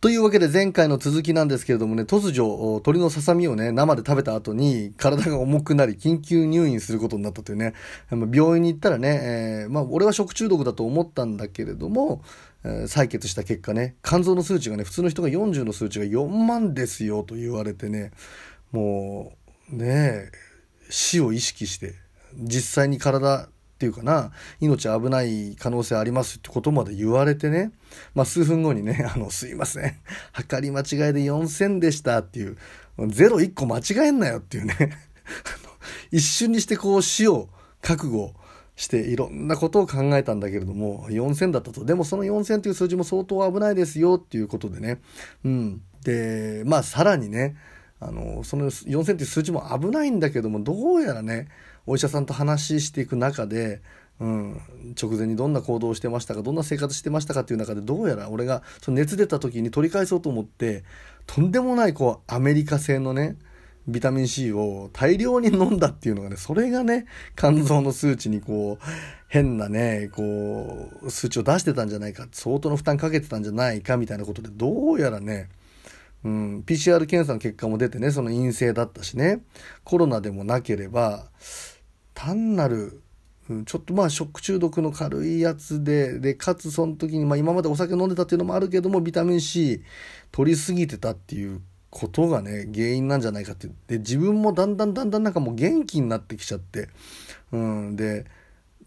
というわけで前回の続きなんですけれどもね、突如、鶏のささみをね、生で食べた後に体が重くなり緊急入院することになったというね、病院に行ったらね、えー、まあ俺は食中毒だと思ったんだけれども、えー、採血した結果ね、肝臓の数値がね、普通の人が40の数値が4万ですよと言われてね、もう、ね死を意識して、実際に体っていうかな、命危ない可能性ありますってことまで言われてね、まあ数分後にね、あの、すいません、測り間違いで4000でしたっていう、01個間違えんなよっていうね、一瞬にしてこう死を覚悟していろんなことを考えたんだけれども、4000だったと。でもその4000という数字も相当危ないですよっていうことでね。うん。で、まあさらにね、あの、その4000という数字も危ないんだけども、どうやらね、お医者さんと話していく中で、うん、直前にどんな行動をしてましたかどんな生活してましたかっていう中でどうやら俺がその熱出た時に取り返そうと思ってとんでもないこうアメリカ製のねビタミン C を大量に飲んだっていうのがねそれがね肝臓の数値にこう変なねこう数値を出してたんじゃないか相当の負担かけてたんじゃないかみたいなことでどうやらねうん、PCR 検査の結果も出てねその陰性だったしねコロナでもなければ単なる、うん、ちょっとまあ食中毒の軽いやつで、で、かつその時に、まあ今までお酒飲んでたっていうのもあるけども、ビタミン C 取りすぎてたっていうことがね、原因なんじゃないかって。で、自分もだんだんだんだんなんかもう元気になってきちゃって、うん、で、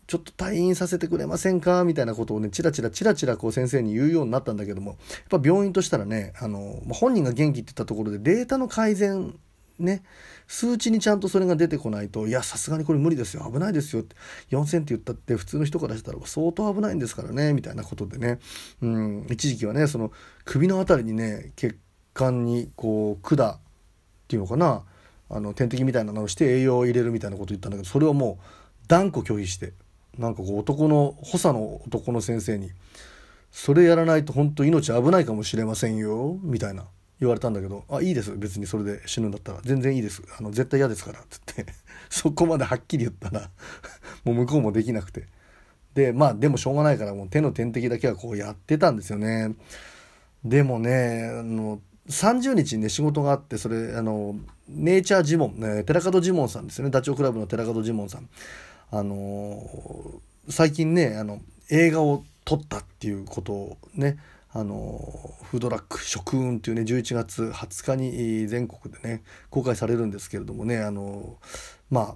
ちょっと退院させてくれませんか？みたいなことをね、チラチラチラチラこう先生に言うようになったんだけども、やっぱ病院としたらね、あの、本人が元気って言ったところでデータの改善ね、数値にちゃんとそれが出てこないと、いや、さすがにこれ無理ですよ、危ないですよって、4000って言ったって普通の人からしたら相当危ないんですからね、みたいなことでね、うん、一時期はね、その首の辺りにね、血管にこう管っていうのかな、あの点滴みたいなのをして栄養を入れるみたいなこと言ったんだけど、それをもう断固拒否して、なんかこう男の、補佐の男の先生に、それやらないと本当命危ないかもしれませんよ、みたいな。言われたんだけど「あいいです別にそれで死ぬんだったら。全然いいです。あの絶対嫌ですから」っつって。そこまではっきり言ったら もう向こうもできなくて。でまあでもしょうがないからもう手の点滴だけはこうやってたんですよね。でもねあの30日にね仕事があってそれあのネイチャージモン、ね、寺門ジモンさんですよね。ダチョウ倶楽部の寺門ジモンさん。あの最近ねあの映画を撮ったっていうことをねあのフードラック「食運」っていうね11月20日に全国でね公開されるんですけれどもねあのまあ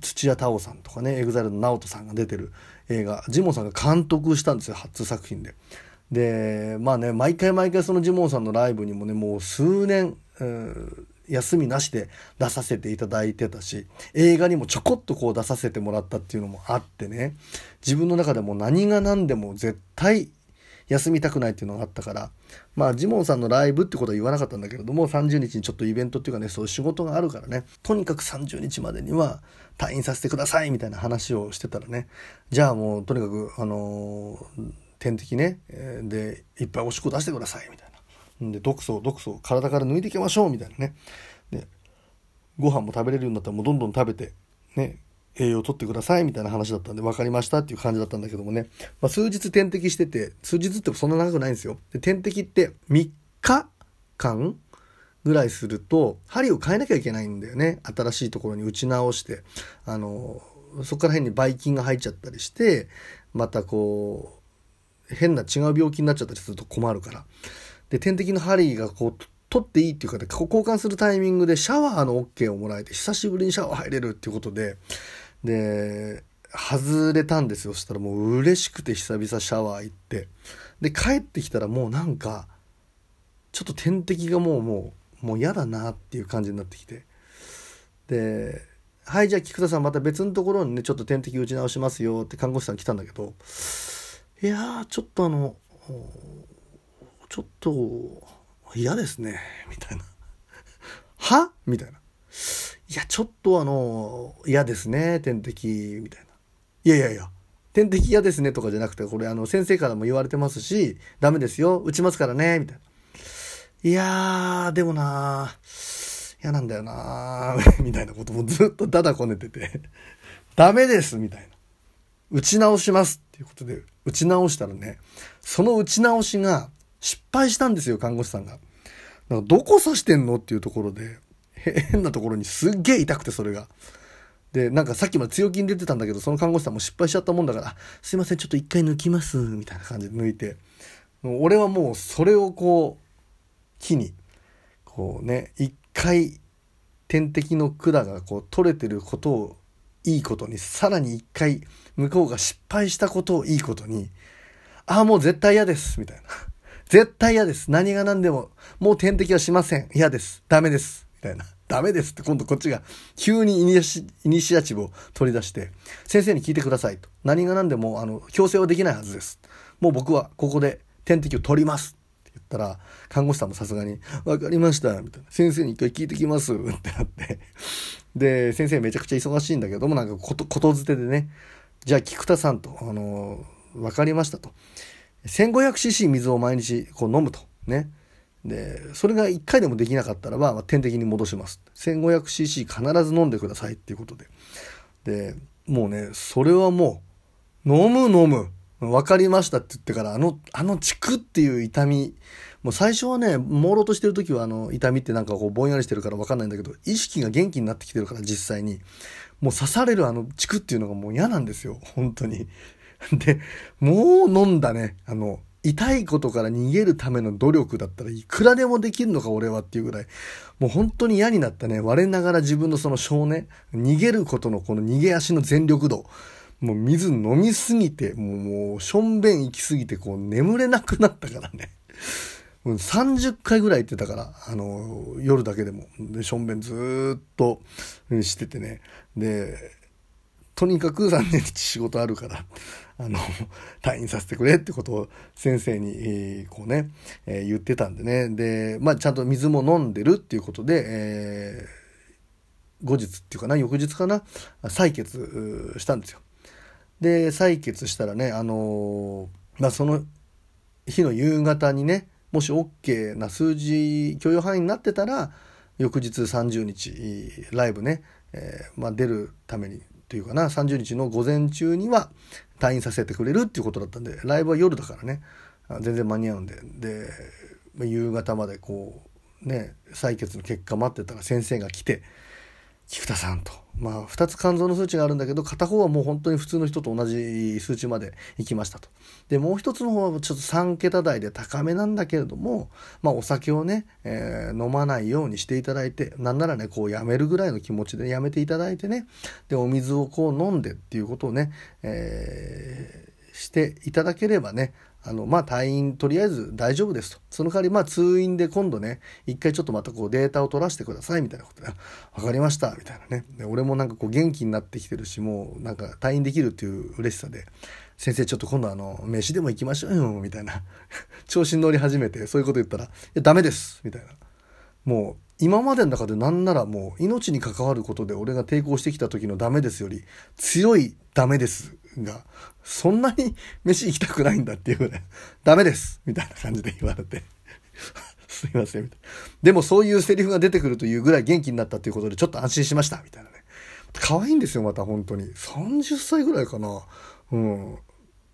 土屋太鳳さんとかね EXILE の直人さんが出てる映画ジモンさんが監督したんですよ初作品で。でまあね毎回毎回そのジモンさんのライブにもねもう数年、えー、休みなしで出させていただいてたし映画にもちょこっとこう出させてもらったっていうのもあってね自分の中でも何が何でも絶対休みたくないっていうのがあったから、まあ、ジモンさんのライブってことは言わなかったんだけれども、30日にちょっとイベントっていうかね、そういう仕事があるからね、とにかく30日までには退院させてくださいみたいな話をしてたらね、じゃあもうとにかく、あのー、点滴ね、で、いっぱいおしっこ出してくださいみたいな。で、毒素、毒素、体から抜いていきましょうみたいなね。で、ご飯も食べれるようになったらもうどんどん食べて、ね、栄養を取ってくださいみたいな話だったんで分かりましたっていう感じだったんだけどもね、まあ、数日点滴してて数日ってそんな長くないんですよ。で点滴って3日間ぐらいすると針を変えなきゃいけないんだよね。新しいところに打ち直して。あのそこから変にばい菌が入っちゃったりしてまたこう変な違う病気になっちゃったりすると困るから。で点滴の針がこう取っていいっていうか交換するタイミングでシャワーの OK をもらえて久しぶりにシャワー入れるっていうことでで、外れたんですよ。そしたらもう嬉しくて久々シャワー行って。で、帰ってきたらもうなんか、ちょっと点滴がもうもう、もう嫌だなっていう感じになってきて。で、はい、じゃあ菊田さんまた別のところにね、ちょっと点滴打ち直しますよって看護師さん来たんだけど、いやー、ちょっとあの、ちょっと嫌ですね、みたいな。は？みたいな。いや、ちょっとあの、嫌ですね、点滴、みたいな。いやいやいや、点滴嫌ですねとかじゃなくて、これあの、先生からも言われてますし、ダメですよ、打ちますからね、みたいな。いやー、でもなー、嫌なんだよなー、みたいなこともずっとだだこねてて、ダメです、みたいな。打ち直しますっていうことで、打ち直したらね、その打ち直しが失敗したんですよ、看護師さんが。かどこ刺してんのっていうところで、変なところにすっげえ痛くて、それが。で、なんかさっきまで強気に出てたんだけど、その看護師さんも失敗しちゃったもんだから、すいません、ちょっと一回抜きます、みたいな感じで抜いて。俺はもうそれをこう、木に、こうね、一回、天敵の管がこう取れてることをいいことに、さらに一回、向こうが失敗したことをいいことに、ああ、もう絶対嫌です、みたいな。絶対嫌です。何が何でも、もう天敵はしません。嫌です。ダメです。みたいな。ダメですって今度こっちが急にイニシアチブを取り出して、先生に聞いてくださいと。何が何でも、あの、強制はできないはずです。もう僕はここで点滴を取ります。って言ったら、看護師さんもさすがに、わかりました。みたいな。先生に一回聞いてきます。ってなって。で、先生めちゃくちゃ忙しいんだけども、なんかこと、ことづてでね、じゃあ菊田さんと、あの、わかりましたと。1500cc 水を毎日こう飲むと。ね。で、それが1回でもできなかったらば、まあ、点滴に戻します。1500cc 必ず飲んでくださいっていうことで。で、もうね、それはもう、飲む飲む。分かりましたって言ってから、あの、あのチクっていう痛み、もう最初はね、朦朧としてる時はあの痛みってなんかこうぼんやりしてるから分かんないんだけど、意識が元気になってきてるから実際に、もう刺されるあのチクっていうのがもう嫌なんですよ、本当に。で、もう飲んだね、あの、痛いことから逃げるための努力だったらいくらでもできるのか俺はっていうぐらい、もう本当に嫌になったね、我ながら自分のその少年、逃げることのこの逃げ足の全力度、もう水飲みすぎて、もう、もう、しょんべん行きすぎて、こう、眠れなくなったからね。30回ぐらい行ってたから、あの、夜だけでも。で、しょんべんずっとしててね。で、とにかく3年日仕事あるから、あの、退院させてくれってことを先生に、えー、こうね、えー、言ってたんでね。で、まあ、ちゃんと水も飲んでるっていうことで、えー、後日っていうかな、翌日かな、採血したんですよ。で、採血したらね、あのまあ、その日の夕方にね、もし OK な数字許容範囲になってたら、翌日30日、ライブね、え、まあ、出るためにっていうかな、30日の午前中には退院させてくれるっていうことだったんで、ライブは夜だからね、全然間に合うんで、で、夕方までこう、ね、採血の結果待ってたら先生が来て、菊田さんと。まあ、2つ肝臓の数値があるんだけど、片方はもう本当に普通の人と同じ数値まで行きましたと。で、もう一つの方はちょっと3桁台で高めなんだけれども、まあ、お酒をね、えー、飲まないようにしていただいて、なんならね、こうやめるぐらいの気持ちでやめていただいてね、で、お水をこう飲んでっていうことをね、えー、していただければね、あの、まあ、退院とりあえず大丈夫ですと。その代わり、まあ、通院で今度ね、一回ちょっとまたこうデータを取らせてくださいみたいなことで、わかりました、みたいなね。で、俺もなんかこう元気になってきてるし、もうなんか退院できるっていう嬉しさで、先生ちょっと今度あの、飯でも行きましょうよ、みたいな。調子に乗り始めて、そういうこと言ったら、いや、ダメです、みたいな。もう、今までの中でなんならもう命に関わることで俺が抵抗してきた時のダメですより強いダメですが、そんなに 飯行きたくないんだっていうぐらい、ダメですみたいな感じで言われて。すいません、みたいな。でもそういうセリフが出てくるというぐらい元気になったということでちょっと安心しました、みたいなね。可愛いんですよ、また本当に。30歳ぐらいかな。うん。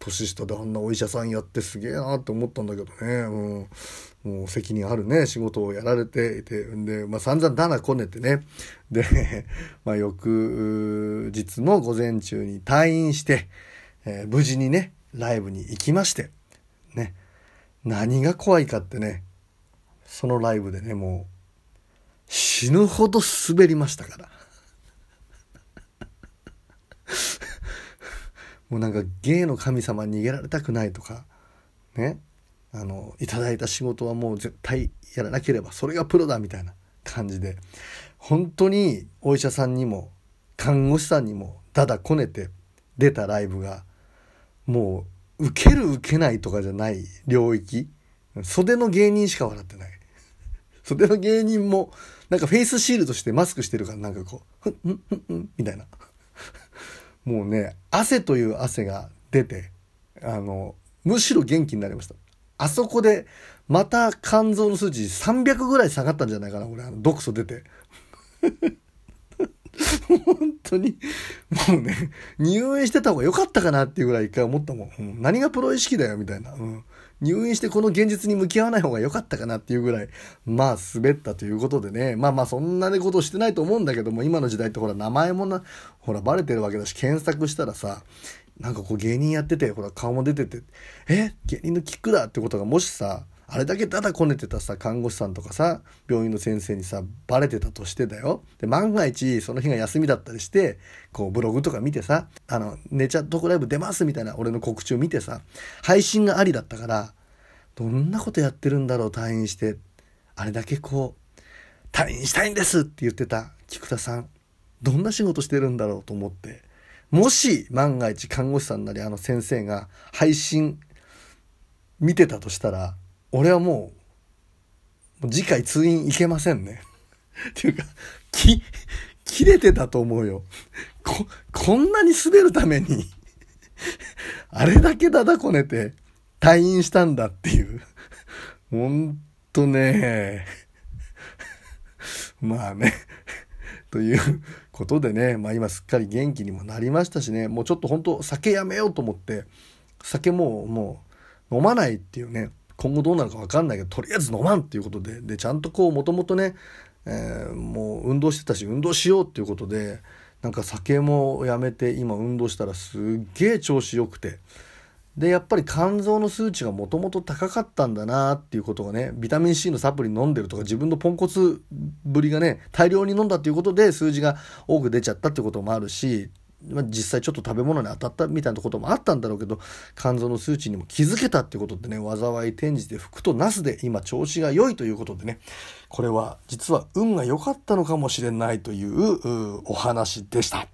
年下であんなお医者さんやってすげえなって思ったんだけどね。うん。もう責任あるね、仕事をやられていてん、で、まあ散々だなこねてね。で、まあ翌日の午前中に退院して、えー、無事にね、ライブに行きまして、ね。何が怖いかってね、そのライブでね、もう、死ぬほど滑りましたから。もうなんか芸の神様に逃げられたくないとか、ね。あの、いただいた仕事はもう絶対やらなければ、それがプロだみたいな感じで、本当にお医者さんにも、看護師さんにも、だだこねて出たライブが、もう、受ける受けないとかじゃない領域。袖の芸人しか笑ってない。袖の芸人も、なんかフェイスシールドしてマスクしてるから、なんかこう、ふん、ふん、ふん、みたいな。もうね、汗という汗が出て、あの、むしろ元気になりました。あそこで、また肝臓の数値300ぐらい下がったんじゃないかな、これ、あの、毒素出て。本当に、もうね、入院してた方が良かったかなっていうぐらい一回思ったもん。うん、何がプロ意識だよ、みたいな。うん。入院してこの現実に向き合わない方が良かったかなっていうぐらい、まあ滑ったということでね、まあまあそんなねことしてないと思うんだけども、今の時代ってほら名前もな、ほらバレてるわけだし、検索したらさ、なんかこう芸人やってて、ほら顔も出てて、え芸人のキックだってことがもしさ、あれだけただこねてたさ、看護師さんとかさ、病院の先生にさ、バレてたとしてだよ。で、万が一、その日が休みだったりして、こう、ブログとか見てさ、あの、寝ちゃトークライブ出ますみたいな俺の告知を見てさ、配信がありだったから、どんなことやってるんだろう、退院して。あれだけこう、退院したいんですって言ってた菊田さん。どんな仕事してるんだろうと思って。もし、万が一看護師さんなりあの先生が配信見てたとしたら、俺はもう、もう次回通院行けませんね。っていうか、き、切れてたと思うよ。こ、こんなに滑るために あれだけだだこねて退院したんだっていう。ほんとね、まあねということでね、まあ今すっかり元気にもなりましたしね、もうちょっと本当酒やめようと思って、酒ももう飲まないっていうね、今後どうなるか分かんないけどとりあえず飲まんっていうことで。でちゃんとこうもともとね、えー、もう運動してたし運動しようっていうことでなんか酒もやめて今運動したらすっげえ調子よくて。でやっぱり肝臓の数値がもともと高かったんだなっていうことがねビタミン C のサプリ飲んでるとか自分のポンコツぶりがね大量に飲んだっていうことで数字が多く出ちゃったっていうこともあるしまあ、実際ちょっと食べ物に当たったみたいなこともあったんだろうけど肝臓の数値にも気づけたってことでね災い転じて服となすで今調子が良いということでねこれは実は運が良かったのかもしれないというお話でした。